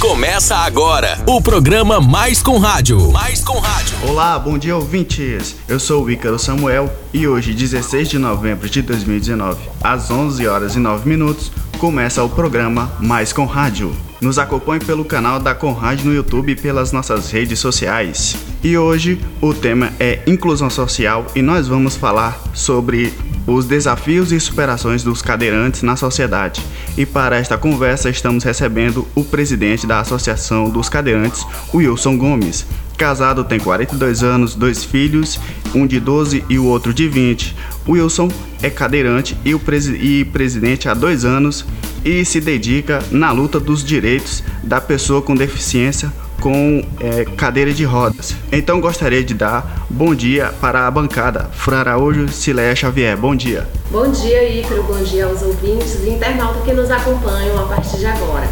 Começa agora o programa Mais com Rádio. Mais com Rádio. Olá, bom dia ouvintes. Eu sou o Ícaro Samuel e hoje, 16 de novembro de 2019, às 11 horas e 9 minutos, começa o programa Mais com Rádio. Nos acompanhe pelo canal da Conrad no YouTube e pelas nossas redes sociais. E hoje o tema é inclusão social e nós vamos falar sobre os desafios e superações dos cadeirantes na sociedade. E para esta conversa estamos recebendo o presidente da Associação dos Cadeirantes, Wilson Gomes. Casado, tem 42 anos, dois filhos, um de 12 e o outro de 20. Wilson é cadeirante e, o presi e presidente há dois anos e se dedica na luta dos direitos da pessoa com deficiência com é, cadeira de rodas. Então gostaria de dar bom dia para a bancada. Fran Araújo, Cileia Xavier, bom dia. Bom dia, Ícaro, bom dia aos ouvintes e internautas que nos acompanham a partir de agora.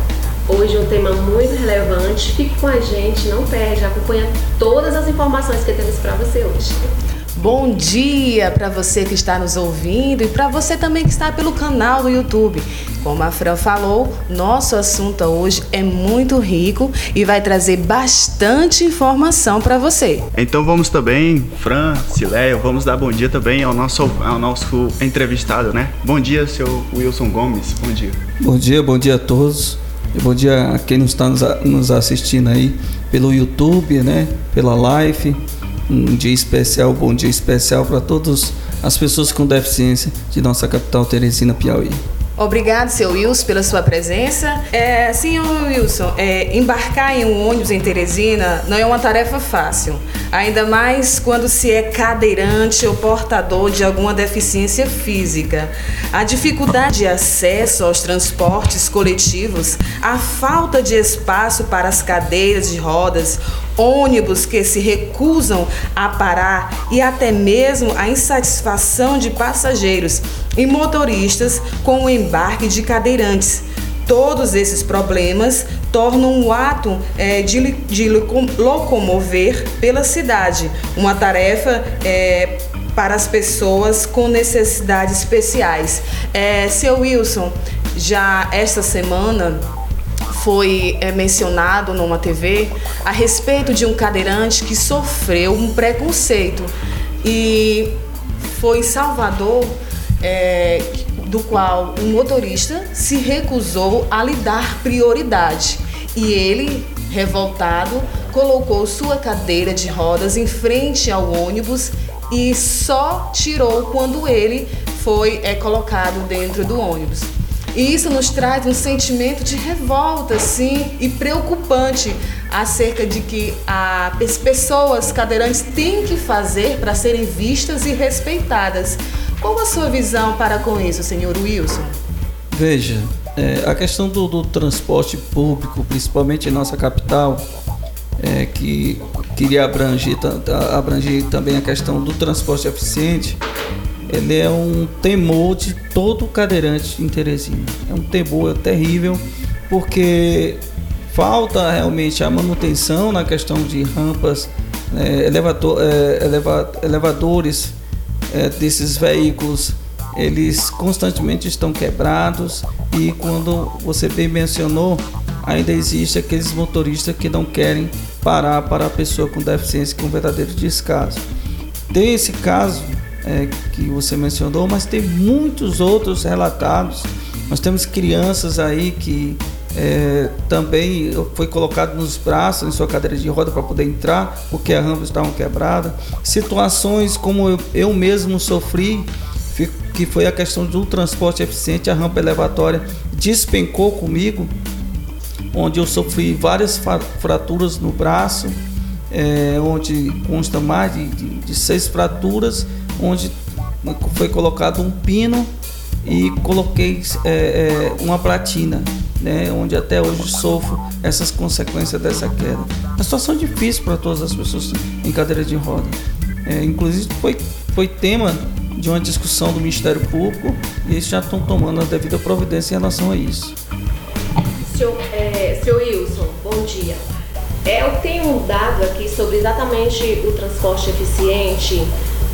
Hoje um tema muito relevante, fique com a gente, não perde, acompanha todas as informações que temos para você hoje. Bom dia para você que está nos ouvindo e para você também que está pelo canal do YouTube. Como a Fran falou, nosso assunto hoje é muito rico e vai trazer bastante informação para você. Então vamos também, Fran, Cileia, vamos dar bom dia também ao nosso, ao nosso entrevistado, né? Bom dia, seu Wilson Gomes, bom dia. Bom dia, bom dia a todos. E bom dia a quem está nos assistindo aí pelo YouTube, né? Pela live um dia especial, bom dia especial para todas as pessoas com deficiência de nossa capital Teresina, Piauí. Obrigado, seu Wilson, pela sua presença. É, senhor Wilson, é, embarcar em um ônibus em Teresina não é uma tarefa fácil, ainda mais quando se é cadeirante ou portador de alguma deficiência física. A dificuldade de acesso aos transportes coletivos, a falta de espaço para as cadeiras de rodas, ônibus que se recusam a parar e até mesmo a insatisfação de passageiros e motoristas com o embarque de cadeirantes. Todos esses problemas tornam o ato é, de, de, locomover pela cidade uma tarefa é, para as pessoas com necessidades especiais. É, seu Wilson, já esta semana foi é, mencionado numa TV a respeito de um cadeirante que sofreu um preconceito e foi em Salvador é, do qual um motorista se recusou a lhe dar prioridade. E ele, revoltado, colocou sua cadeira de rodas em frente ao ônibus e só tirou quando ele foi é, colocado dentro do ônibus. E isso nos traz um sentimento de revolta, sim, e preocupante acerca de que as pessoas cadeirantes têm que fazer para serem vistas e respeitadas. Qual a sua visão para com isso, senhor Wilson? Veja, é, a questão do, do, transporte público, principalmente em nossa capital, é, que queria abranger, abranger também a questão do transporte eficiente, ele é um temor de todo cadeirante em Teresina. É um temor terrível, porque falta realmente a manutenção na questão de rampas, é, é, eleva, elevadores é, desses veículos eles constantemente estão quebrados e quando você bem mencionou, ainda existe aqueles motoristas que não querem parar para a pessoa com deficiência com verdadeiro descaso. Tem esse caso é, que você mencionou, mas tem muitos outros relatados. Nós temos crianças aí que é, também foi colocado nos braços em sua cadeira de roda para poder entrar, porque as rampas estavam quebradas. Situações como eu, eu mesmo sofri, que foi a questão do transporte eficiente, a rampa elevatória despencou comigo, onde eu sofri várias fraturas no braço, é, onde consta mais de, de, de seis fraturas, onde foi colocado um pino e coloquei é, é, uma platina né, onde até hoje sofro essas consequências dessa queda. Uma situação difícil para todas as pessoas em cadeira de roda. É, inclusive foi, foi tema de uma discussão do Ministério Público e eles já estão tomando a devida providência em relação a isso. Senhor, é, Wilson, bom dia. É, eu tenho um dado aqui sobre exatamente o transporte eficiente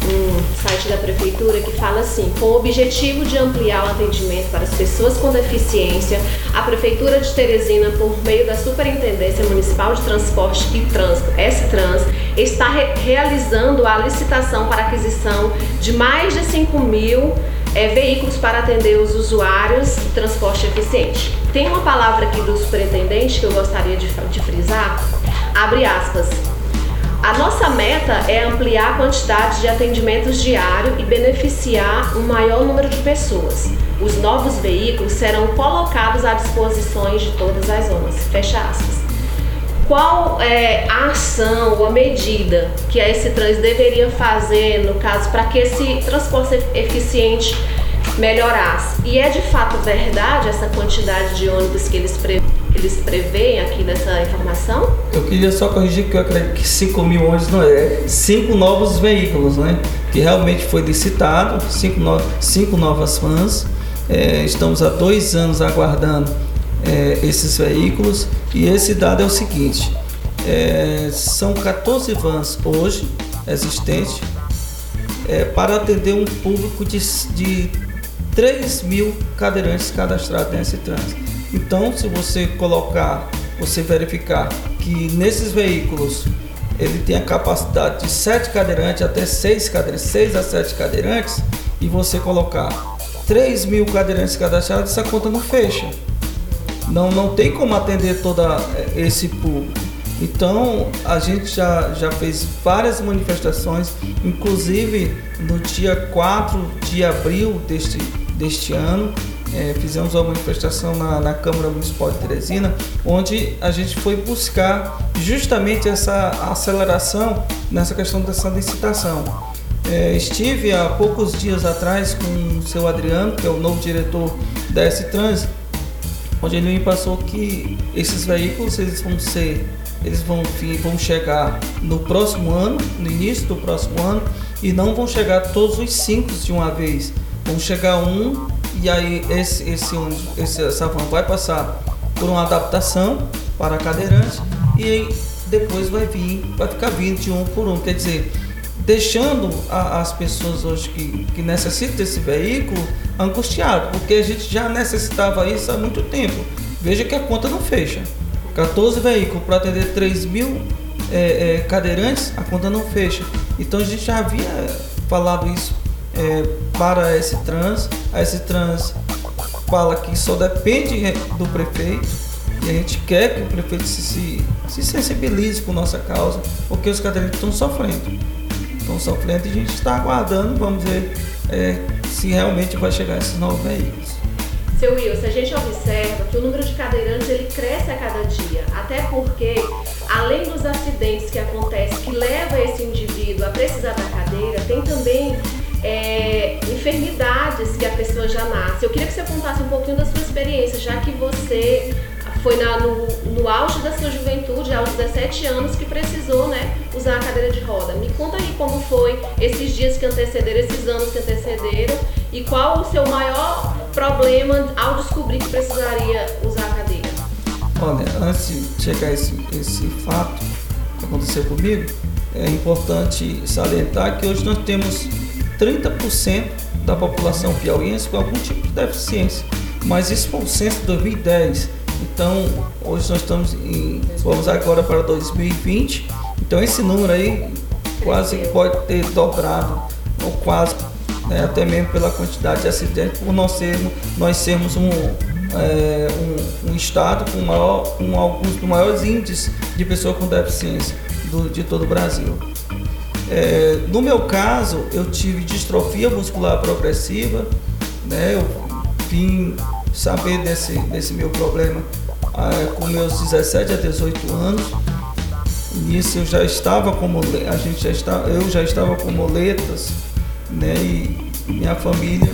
um site da prefeitura que fala assim: com o objetivo de ampliar o atendimento para as pessoas com deficiência, a prefeitura de Teresina, por meio da Superintendência Municipal de Transporte e Trânsito, S-Trans, está re realizando a licitação para aquisição de mais de 5 mil é, veículos para atender os usuários de transporte eficiente. Tem uma palavra aqui do superintendente que eu gostaria de, de frisar, abre aspas. A nossa meta é ampliar a quantidade de atendimentos diário e beneficiar um maior número de pessoas. Os novos veículos serão colocados à disposição de todas as zonas. Fecha aspas. Qual é a ação ou a medida que a esse trans deveria fazer, no caso, para que esse transporte eficiente melhorasse? E é de fato verdade essa quantidade de ônibus que eles preveem? Eles preveem aqui nessa informação? Eu queria só corrigir que eu acredito que 5 mil ônibus não é, cinco novos veículos, né? Que realmente foi licitado, cinco, no, cinco novas fãs. É, estamos há dois anos aguardando é, esses veículos e esse dado é o seguinte: é, são 14 vans hoje existentes é, para atender um público de, de 3 mil cadeirantes cadastrados nesse trânsito. Então, se você colocar, você verificar que nesses veículos ele tem a capacidade de 7 cadeirantes até 6 cadeirantes, 6 a 7 cadeirantes, e você colocar 3 mil cadeirantes cadastrados, essa conta não fecha. Não, não tem como atender todo eh, esse público. Então a gente já, já fez várias manifestações, inclusive no dia 4 de abril deste, deste ano, é, fizemos uma manifestação na, na, Câmara Municipal de Teresina, onde a gente foi buscar justamente essa aceleração nessa questão dessa licitação. É, estive há poucos dias atrás com o seu Adriano, que é o novo diretor da S-Trans, onde ele me passou que esses veículos eles vão ser eles vão, vão chegar no próximo ano, no início do próximo ano, e não vão chegar todos os cinco de uma vez. Vão chegar um e aí esse, esse, esse, essa van vai passar por uma adaptação para cadeirante e depois vai vir, vai ficar vindo de um por um. Quer dizer, deixando a, as pessoas hoje que, que necessitam desse veículo angustiado, porque a gente já necessitava isso há muito tempo. Veja que a conta não fecha. 14 veículos para atender 3 mil é, é, cadeirantes, a conta não fecha. Então a gente já havia falado isso é, para esse trans. A esse trans fala que só depende do prefeito e a gente quer que o prefeito se, se, se sensibilize com nossa causa, porque os cadeirantes estão sofrendo. Estão sofrendo e a gente está aguardando, vamos ver é, se realmente vai chegar esses novos veículos. Seu Wilson, a gente observa que o número de cadeirantes ele cresce a cada dia, até porque, além dos acidentes que acontecem que leva esse indivíduo a precisar da cadeira, tem também é, enfermidades que a pessoa já nasce. Eu queria que você contasse um pouquinho da sua experiência, já que você foi na, no, no auge da sua juventude, aos 17 anos, que precisou né, usar a cadeira de roda. Me conta aí como foi esses dias que antecederam, esses anos que antecederam, e qual o seu maior problema ao descobrir que precisaria usar a cadeira. Olha, antes de chegar esse, esse fato que aconteceu comigo, é importante salientar que hoje nós temos 30% da população piauiense com algum tipo de deficiência. Mas isso foi o censo de 2010. Então, hoje nós estamos em, vamos agora para 2020. Então, esse número aí quase pode ter dobrado, ou quase, né, até mesmo pela quantidade de acidentes, por nós sermos, nós sermos um, é, um, um, estado com, maior, com alguns dos maiores índices de pessoas com deficiência do, de todo o Brasil. É, no meu caso, eu tive distrofia muscular progressiva, né? Eu vim saber desse, desse meu problema ah, com meus 17 a 18 anos. Nisso eu já estava com a gente já está, eu já estava com moletas, né? E minha família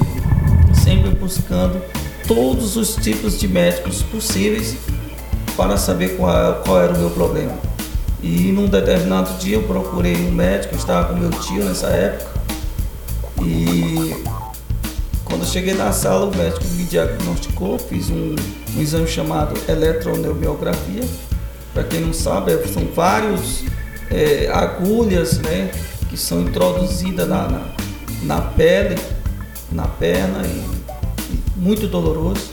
sempre buscando todos os tipos de médicos possíveis para saber qual, qual era o meu problema. E num determinado dia eu procurei um médico, eu estava com meu tio nessa época. E quando eu cheguei na sala, o médico me diagnosticou, fiz um, um exame chamado eletroneurografia. Para quem não sabe, são vários é, agulhas né, que são introduzidas na, na, na pele, na perna, e, e muito doloroso.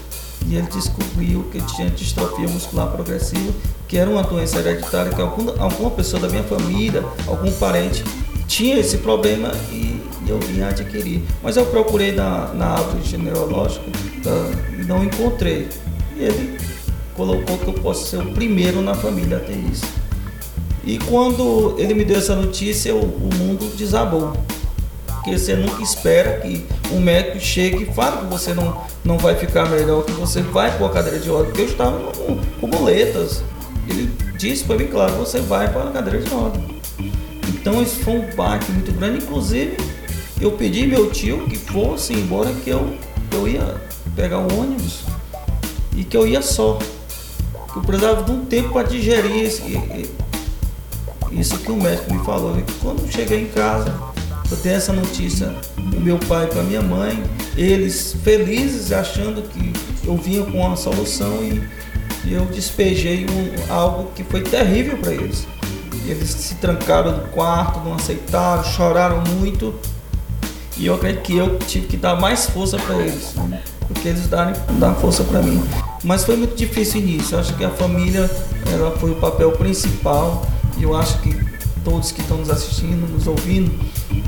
E ele descobriu que tinha distrofia muscular progressiva, que era uma doença hereditária que alguma, alguma pessoa da minha família, algum parente tinha esse problema e, eu vim adquirir. Mas eu procurei na, na árvore genealógica tá, e não encontrei. E ele colocou que eu posso ser o primeiro na família a ter isso. E quando ele me deu essa notícia, o, mundo desabou. Porque você nunca espera que um médico chegue e fale que você não, não vai ficar melhor, que você vai para a cadeira de roda. Porque eu estava com, com boletas. Ele disse foi bem claro, você vai para a cadeira de roda. Então isso foi um baque muito grande. Inclusive, eu pedi meu tio que fosse embora, que eu, eu ia pegar o ônibus e que eu ia só. Eu precisava de um tempo para digerir esse, isso que o médico me falou. E quando eu cheguei em casa, eu tenho essa notícia do meu pai para minha mãe, eles felizes achando que eu vinha com uma solução e, e eu despejei um, algo que foi terrível para eles. Eles se trancaram no quarto, não aceitaram, choraram muito. E eu acredito que eu tive que dar mais força para eles, né? porque eles darem dar força para mim. Mas foi muito difícil início. Eu acho que a família ela foi o papel principal e eu acho que todos que estão nos assistindo, nos ouvindo,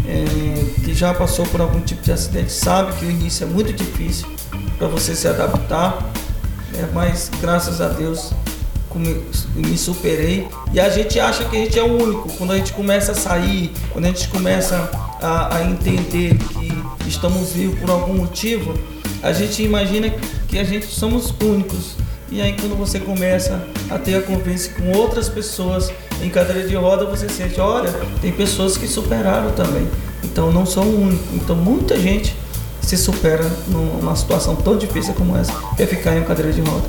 é, que já passou por algum tipo de acidente, sabe que o início é muito difícil para você se adaptar, é, mas graças a Deus me superei e a gente acha que a gente é o único. Quando a gente começa a sair, quando a gente começa a, a entender que estamos vivos por algum motivo, a gente imagina que a gente somos únicos. E aí quando você começa a ter a convivência com outras pessoas em cadeira de roda, você sente, olha, tem pessoas que superaram também. Então não sou o único. Então muita gente se supera numa situação tão difícil como essa, que é ficar em cadeira de roda.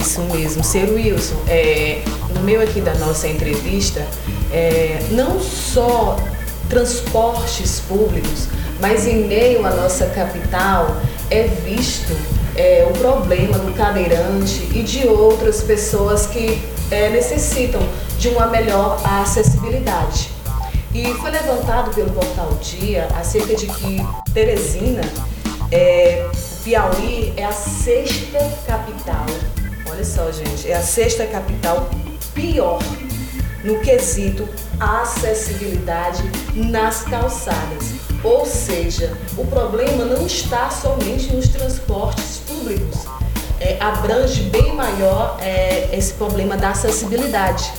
Isso mesmo. Ser Wilson, é, no meio aqui da nossa entrevista, é, não só transportes públicos, mas em meio à nossa capital é visto é, o problema do cadeirante e de outras pessoas que é, necessitam de uma melhor acessibilidade. E foi levantado pelo portal Dia acerca de que Teresina, é, Piauí, é a sexta capital. Olha só, gente, é a sexta capital pior no quesito acessibilidade nas calçadas. Ou seja, o problema não está somente nos transportes públicos, é, abrange bem maior é, esse problema da acessibilidade.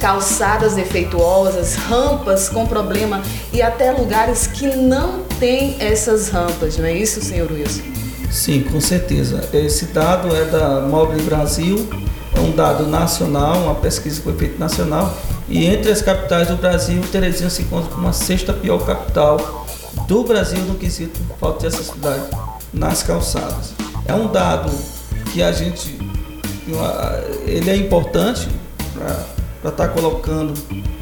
Calçadas defeituosas, rampas com problema e até lugares que não têm essas rampas, não é isso, senhor Wilson? Sim, com certeza. Esse dado é da Mobile Brasil, é um dado nacional, uma pesquisa que foi feita nacional e entre as capitais do Brasil, Teresina se encontra como a sexta pior capital do Brasil no quesito falta de acessibilidade nas calçadas. É um dado que a gente ele é importante para estar tá colocando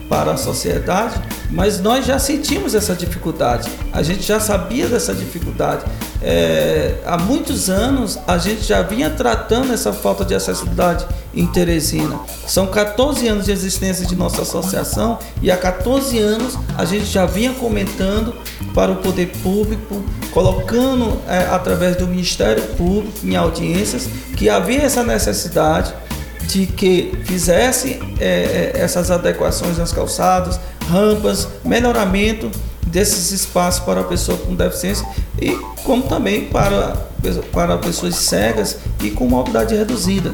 para a sociedade, mas nós já sentimos essa dificuldade, a gente já sabia dessa dificuldade. É, há muitos anos a gente já vinha tratando essa falta de acessibilidade em Teresina. São 14 anos de existência de nossa associação e há 14 anos a gente já vinha comentando para o poder público, colocando é, através do Ministério Público em audiências que havia essa necessidade de que fizesse é, é, essas adequações nas calçadas, rampas, melhoramento desses espaços para a pessoa com deficiência e como também para, para pessoas cegas e com mobilidade reduzida.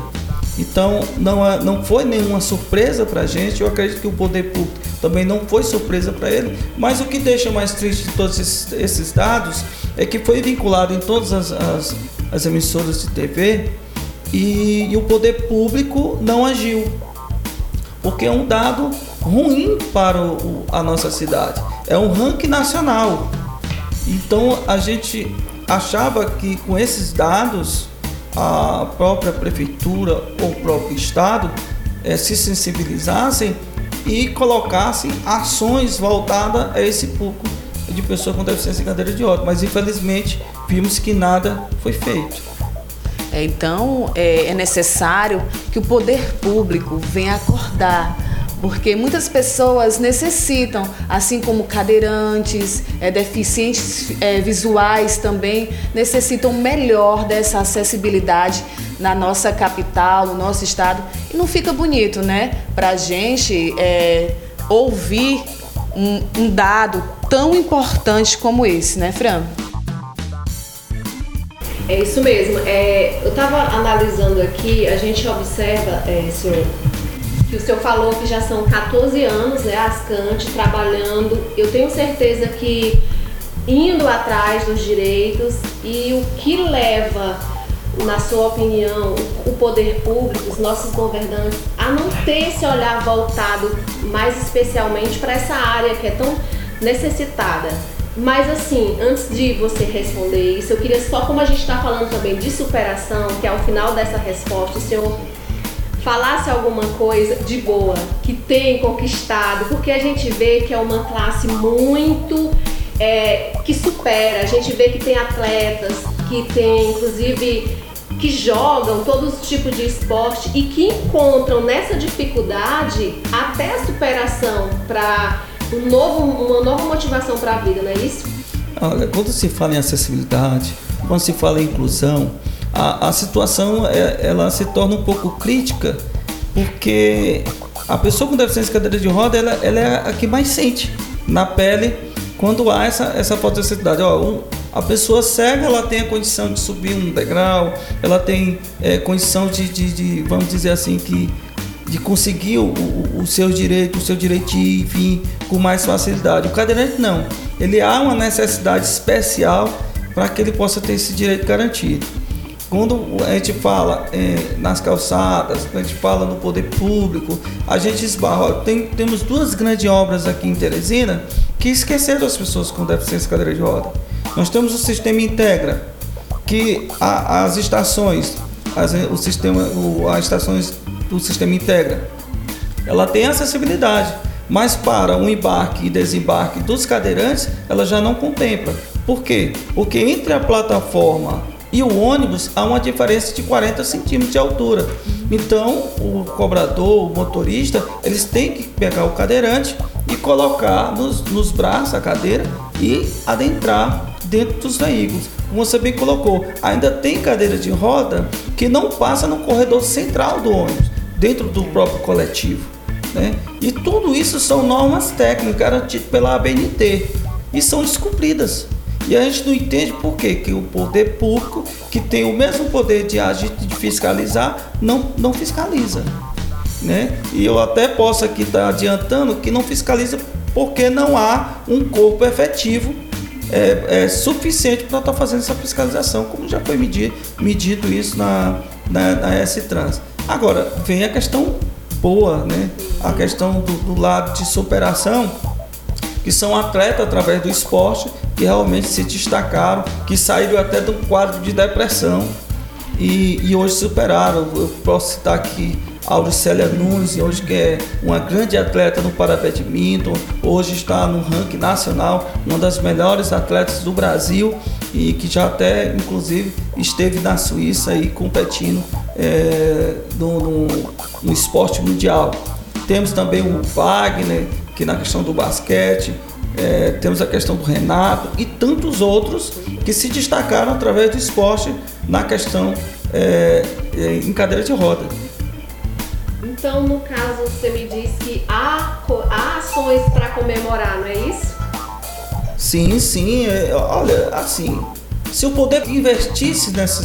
Então não, é, não foi nenhuma surpresa para a gente, eu acredito que o poder público também não foi surpresa para ele, mas o que deixa mais triste de todos esses, esses dados é que foi vinculado em todas as, as, as emissoras de TV e, e o poder público não agiu, porque é um dado ruim para o, a nossa cidade. É um ranking nacional. Então a gente achava que com esses dados a própria prefeitura ou o próprio estado é, se sensibilizassem e colocassem ações voltadas a esse público de pessoas com deficiência em cadeira de rodas. Mas infelizmente vimos que nada foi feito. É, então, é, é necessário que o poder público venha acordar porque muitas pessoas necessitam, assim como cadeirantes, é, deficientes é, visuais também, necessitam melhor dessa acessibilidade na nossa capital, no nosso estado. E não fica bonito, né? Pra gente é, ouvir um, um dado tão importante como esse, né, Fran? É isso mesmo. É, eu estava analisando aqui, a gente observa, é, senhor, que o senhor falou que já são 14 anos, né, Ascante, trabalhando. Eu tenho certeza que indo atrás dos direitos e o que leva, na sua opinião, o poder público, os nossos governantes, a não ter esse olhar voltado mais especialmente para essa área que é tão necessitada. Mas assim, antes de você responder isso, eu queria só, como a gente está falando também de superação, que ao final dessa resposta o senhor falasse alguma coisa de boa que tem conquistado, porque a gente vê que é uma classe muito é, que supera, a gente vê que tem atletas, que tem inclusive que jogam todos os tipos de esporte e que encontram nessa dificuldade até a superação para um novo, uma nova motivação para a vida, não é isso? Olha, quando se fala em acessibilidade, quando se fala em inclusão, a, a situação é, ela se torna um pouco crítica, porque a pessoa com deficiência de cadeira de roda ela, ela é a que mais sente na pele quando há essa, essa falta de acessibilidade. Ó, a pessoa cega ela tem a condição de subir um degrau, ela tem é, condição de, de, de, vamos dizer assim, que de conseguir o, o, o seu direito, o seu direito de vir com mais facilidade. O cadeirante não. Ele há uma necessidade especial para que ele possa ter esse direito garantido. Quando a gente fala é, nas calçadas, quando a gente fala no poder público, a gente esbarra. Tem, temos duas grandes obras aqui em Teresina que esqueceram as pessoas com deficiência cadeira de roda. Nós temos o sistema Integra, que a, as estações, as, o sistema, o, as estações do sistema Integra. Ela tem acessibilidade, mas para o embarque e desembarque dos cadeirantes, ela já não contempla. Por quê? Porque entre a plataforma e o ônibus há uma diferença de 40 centímetros de altura. Então, o cobrador, o motorista, eles têm que pegar o cadeirante e colocar nos, nos braços a cadeira e adentrar dentro dos veículos. Você bem colocou, ainda tem cadeira de roda que não passa no corredor central do ônibus dentro do próprio coletivo. Né? E tudo isso são normas técnicas garantidas pela ABNT e são descumpridas. E a gente não entende por quê? que o poder público, que tem o mesmo poder de agir, de fiscalizar, não, não fiscaliza. Né? E eu até posso aqui estar adiantando que não fiscaliza porque não há um corpo efetivo é, é suficiente para estar fazendo essa fiscalização, como já foi medido, medido isso na, na, na S-Trans. Agora, vem a questão boa, né? A questão do, do lado de superação, que são atletas através do esporte que realmente se destacaram, que saíram até do quadro de depressão e, e hoje superaram. Eu posso citar aqui Auricélia Nunes, hoje que é uma grande atleta no parabadminton, hoje está no ranking nacional, uma das melhores atletas do Brasil e que já até, inclusive, esteve na Suíça aí competindo é, no, no, no esporte mundial. Temos também o Wagner, que na questão do basquete, é, temos a questão do Renato e tantos outros que se destacaram através do esporte na questão é, é em cadeira de roda. Então, no caso, você me diz que há, há ações para comemorar, não é isso? Sim, sim. É, olha, assim, se o poder investisse nessa,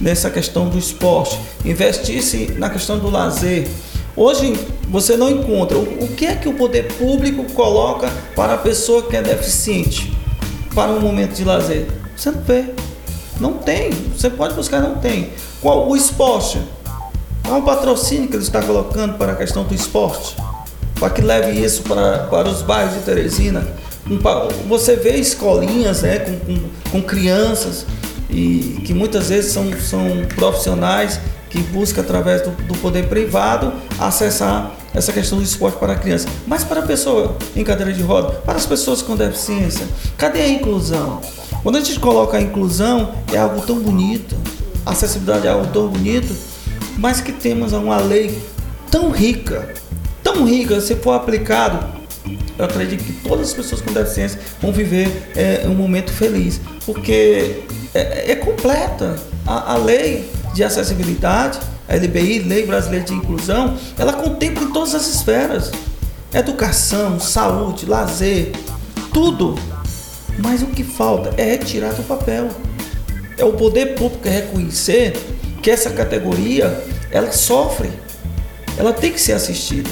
nessa questão do esporte, investisse na questão do lazer, hoje você não encontra. O, que é que o poder público coloca para a pessoa que é deficiente para um momento de lazer? Você não vê. Não tem. Você pode buscar, não tem. Qual o esporte? Qual o patrocínio que ele está colocando para a questão do esporte? Para que leve isso para, para os bairros de Teresina. Você vê escolinhas né, com, com, com crianças e que muitas vezes são, são profissionais que buscam através do, do, poder privado acessar essa questão do esporte para a criança. Mas para a pessoa em cadeira de roda, para as pessoas com deficiência, cadê a inclusão? Quando a gente coloca a inclusão, é algo tão bonito, a acessibilidade é algo tão bonito, mas que temos uma lei tão rica, tão rica, se for aplicado, eu acredito que todas as pessoas com deficiência vão viver é, um momento feliz, porque é, é completa. A, a, lei de acessibilidade, a LBI, Lei Brasileira de Inclusão, ela contempla em todas as esferas: educação, saúde, lazer, tudo. Mas o que falta é retirar do papel. É o poder público reconhecer que essa categoria ela sofre, ela tem que ser assistida.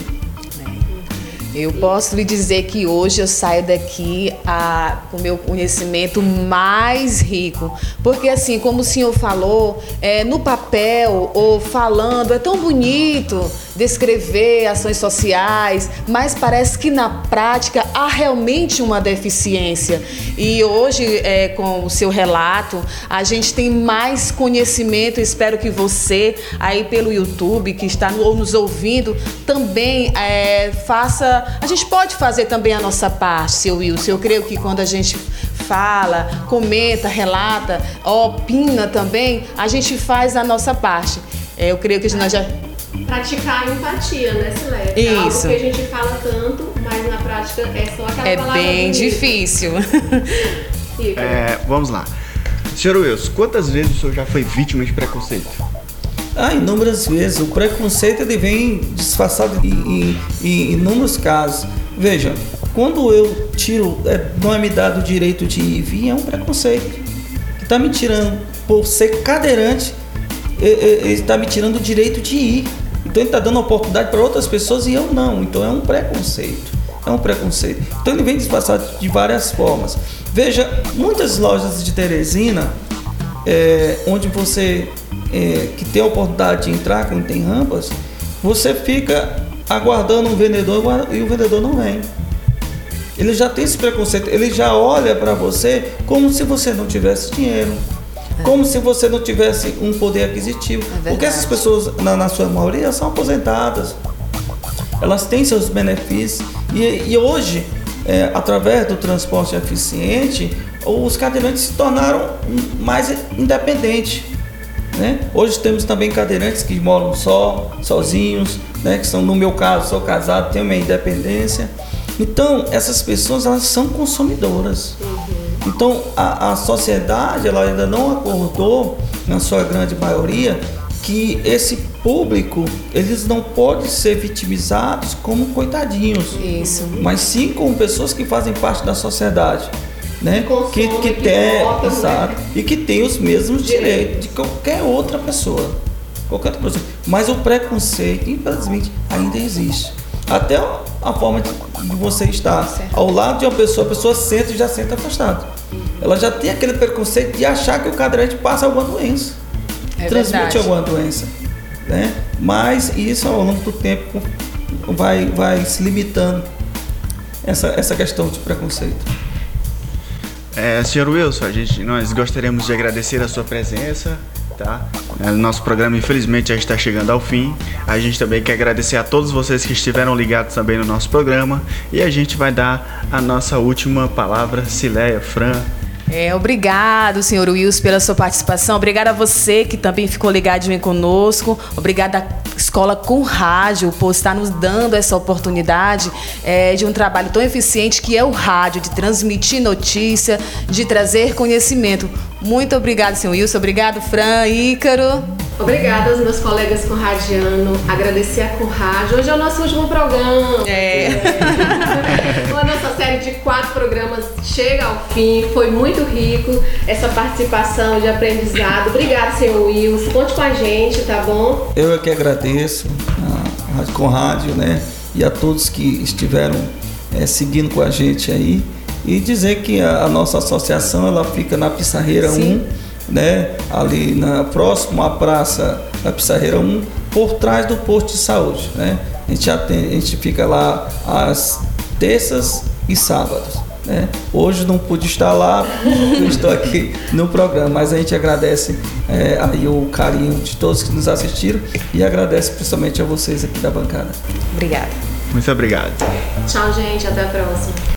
Eu posso lhe dizer que hoje eu saio daqui a, com o meu conhecimento mais rico. Porque, assim, como o senhor falou, é, no papel ou falando, é tão bonito descrever ações sociais, mas parece que na prática há realmente uma deficiência. E hoje, é, com o seu relato, a gente tem mais conhecimento. Espero que você, aí pelo YouTube, que está nos ouvindo, também é, faça. A gente pode fazer também a nossa parte, seu Wilson. Eu creio que quando a gente fala, comenta, relata, opina também, a gente faz a nossa parte. É, eu creio que nós já praticar a empatia, né, Silete? É Isso. algo que a gente fala tanto, mas na prática é só aquela é palavra. É bem bonita. difícil. é, vamos lá. Senhor Wilson, quantas vezes o senhor já foi vítima de preconceito? Ah, inúmeras vezes. O preconceito ele vem disfarçado em, em, em inúmeros casos. Veja, quando eu tiro, é, não é me dado o direito de ir e vir, é um preconceito. Que está me tirando, por ser cadeirante, ele está me tirando o direito de ir. Então ele está dando oportunidade para outras pessoas e eu não. Então é um preconceito. É um preconceito. Então ele vem disfarçado de várias formas. Veja, muitas lojas de Teresina, é, onde você é, que tem a oportunidade de entrar, quando tem rampas, você fica aguardando um vendedor e o vendedor não vem. Ele já tem esse preconceito, ele já olha para você como se você não tivesse dinheiro como se você não tivesse um poder aquisitivo. É Porque essas pessoas, na, na, sua maioria, são aposentadas. Elas têm seus benefícios. E, e hoje, é, através do transporte eficiente, os cadeirantes se tornaram mais independentes. Né? Hoje temos também cadeirantes que moram só, sozinhos, né? que são, no meu caso, sou casado, tenho minha independência. Então, essas pessoas elas são consumidoras. Então a, a sociedade ela ainda não acordou, na sua grande maioria, que esse público eles não podem ser vitimizados como coitadinhos, Isso. mas sim como pessoas que fazem parte da sociedade, né? Que, que, que, tem, votam, exato, né? e que tem os mesmos direitos. de qualquer outra pessoa, qualquer outra pessoa. Mas o preconceito, infelizmente, ainda existe. Até a forma de, de você estar certo. ao lado de uma pessoa, a pessoa senta e já senta afastado ela já tem aquele preconceito de achar que o cadeirante passa alguma doença. É transmite verdade. alguma doença. Né? Mas isso ao longo do tempo vai, vai se limitando essa, essa questão de preconceito. É, senhor Wilson, a gente, nós gostaríamos de agradecer a sua presença, tá? É, nosso programa, infelizmente, já está chegando ao fim. A gente também quer agradecer a todos vocês que estiveram ligados também no nosso programa. E a gente vai dar a nossa última palavra, Cileia, Fran, é, obrigado, senhor Wilson, pela sua participação. Obrigada a você que também ficou ligadinho conosco. Obrigada à Escola com Rádio por estar nos dando essa oportunidade é, de um trabalho tão eficiente que é o rádio, de transmitir notícia, de trazer conhecimento. Muito obrigado, senhor Wilson. Obrigado, Fran, Ícaro. Obrigada aos meus colegas com Radiano, agradecer a Rádio. Hoje é o nosso último programa. É. é. a nossa série de quatro programas chega ao fim. Foi muito rico essa participação de aprendizado. Obrigada, senhor Wilson. Conte com a gente, tá bom? Eu é que agradeço a Rádio com Rádio, né? E a todos que estiveram é, seguindo com a gente aí. E dizer que a, a nossa associação ela fica na Pissarreira Sim. 1 né, ali na próximo à praça da Pissarreira 1, por trás do posto de saúde, né? A gente, atende, a gente fica lá às terças e sábados. Né? Hoje não pude estar lá, eu estou aqui no programa, mas a gente agradece é, aí o carinho de todos que nos assistiram e agradece principalmente a vocês aqui da bancada. Obrigada. Muito obrigado. Tchau, gente. Até a próxima.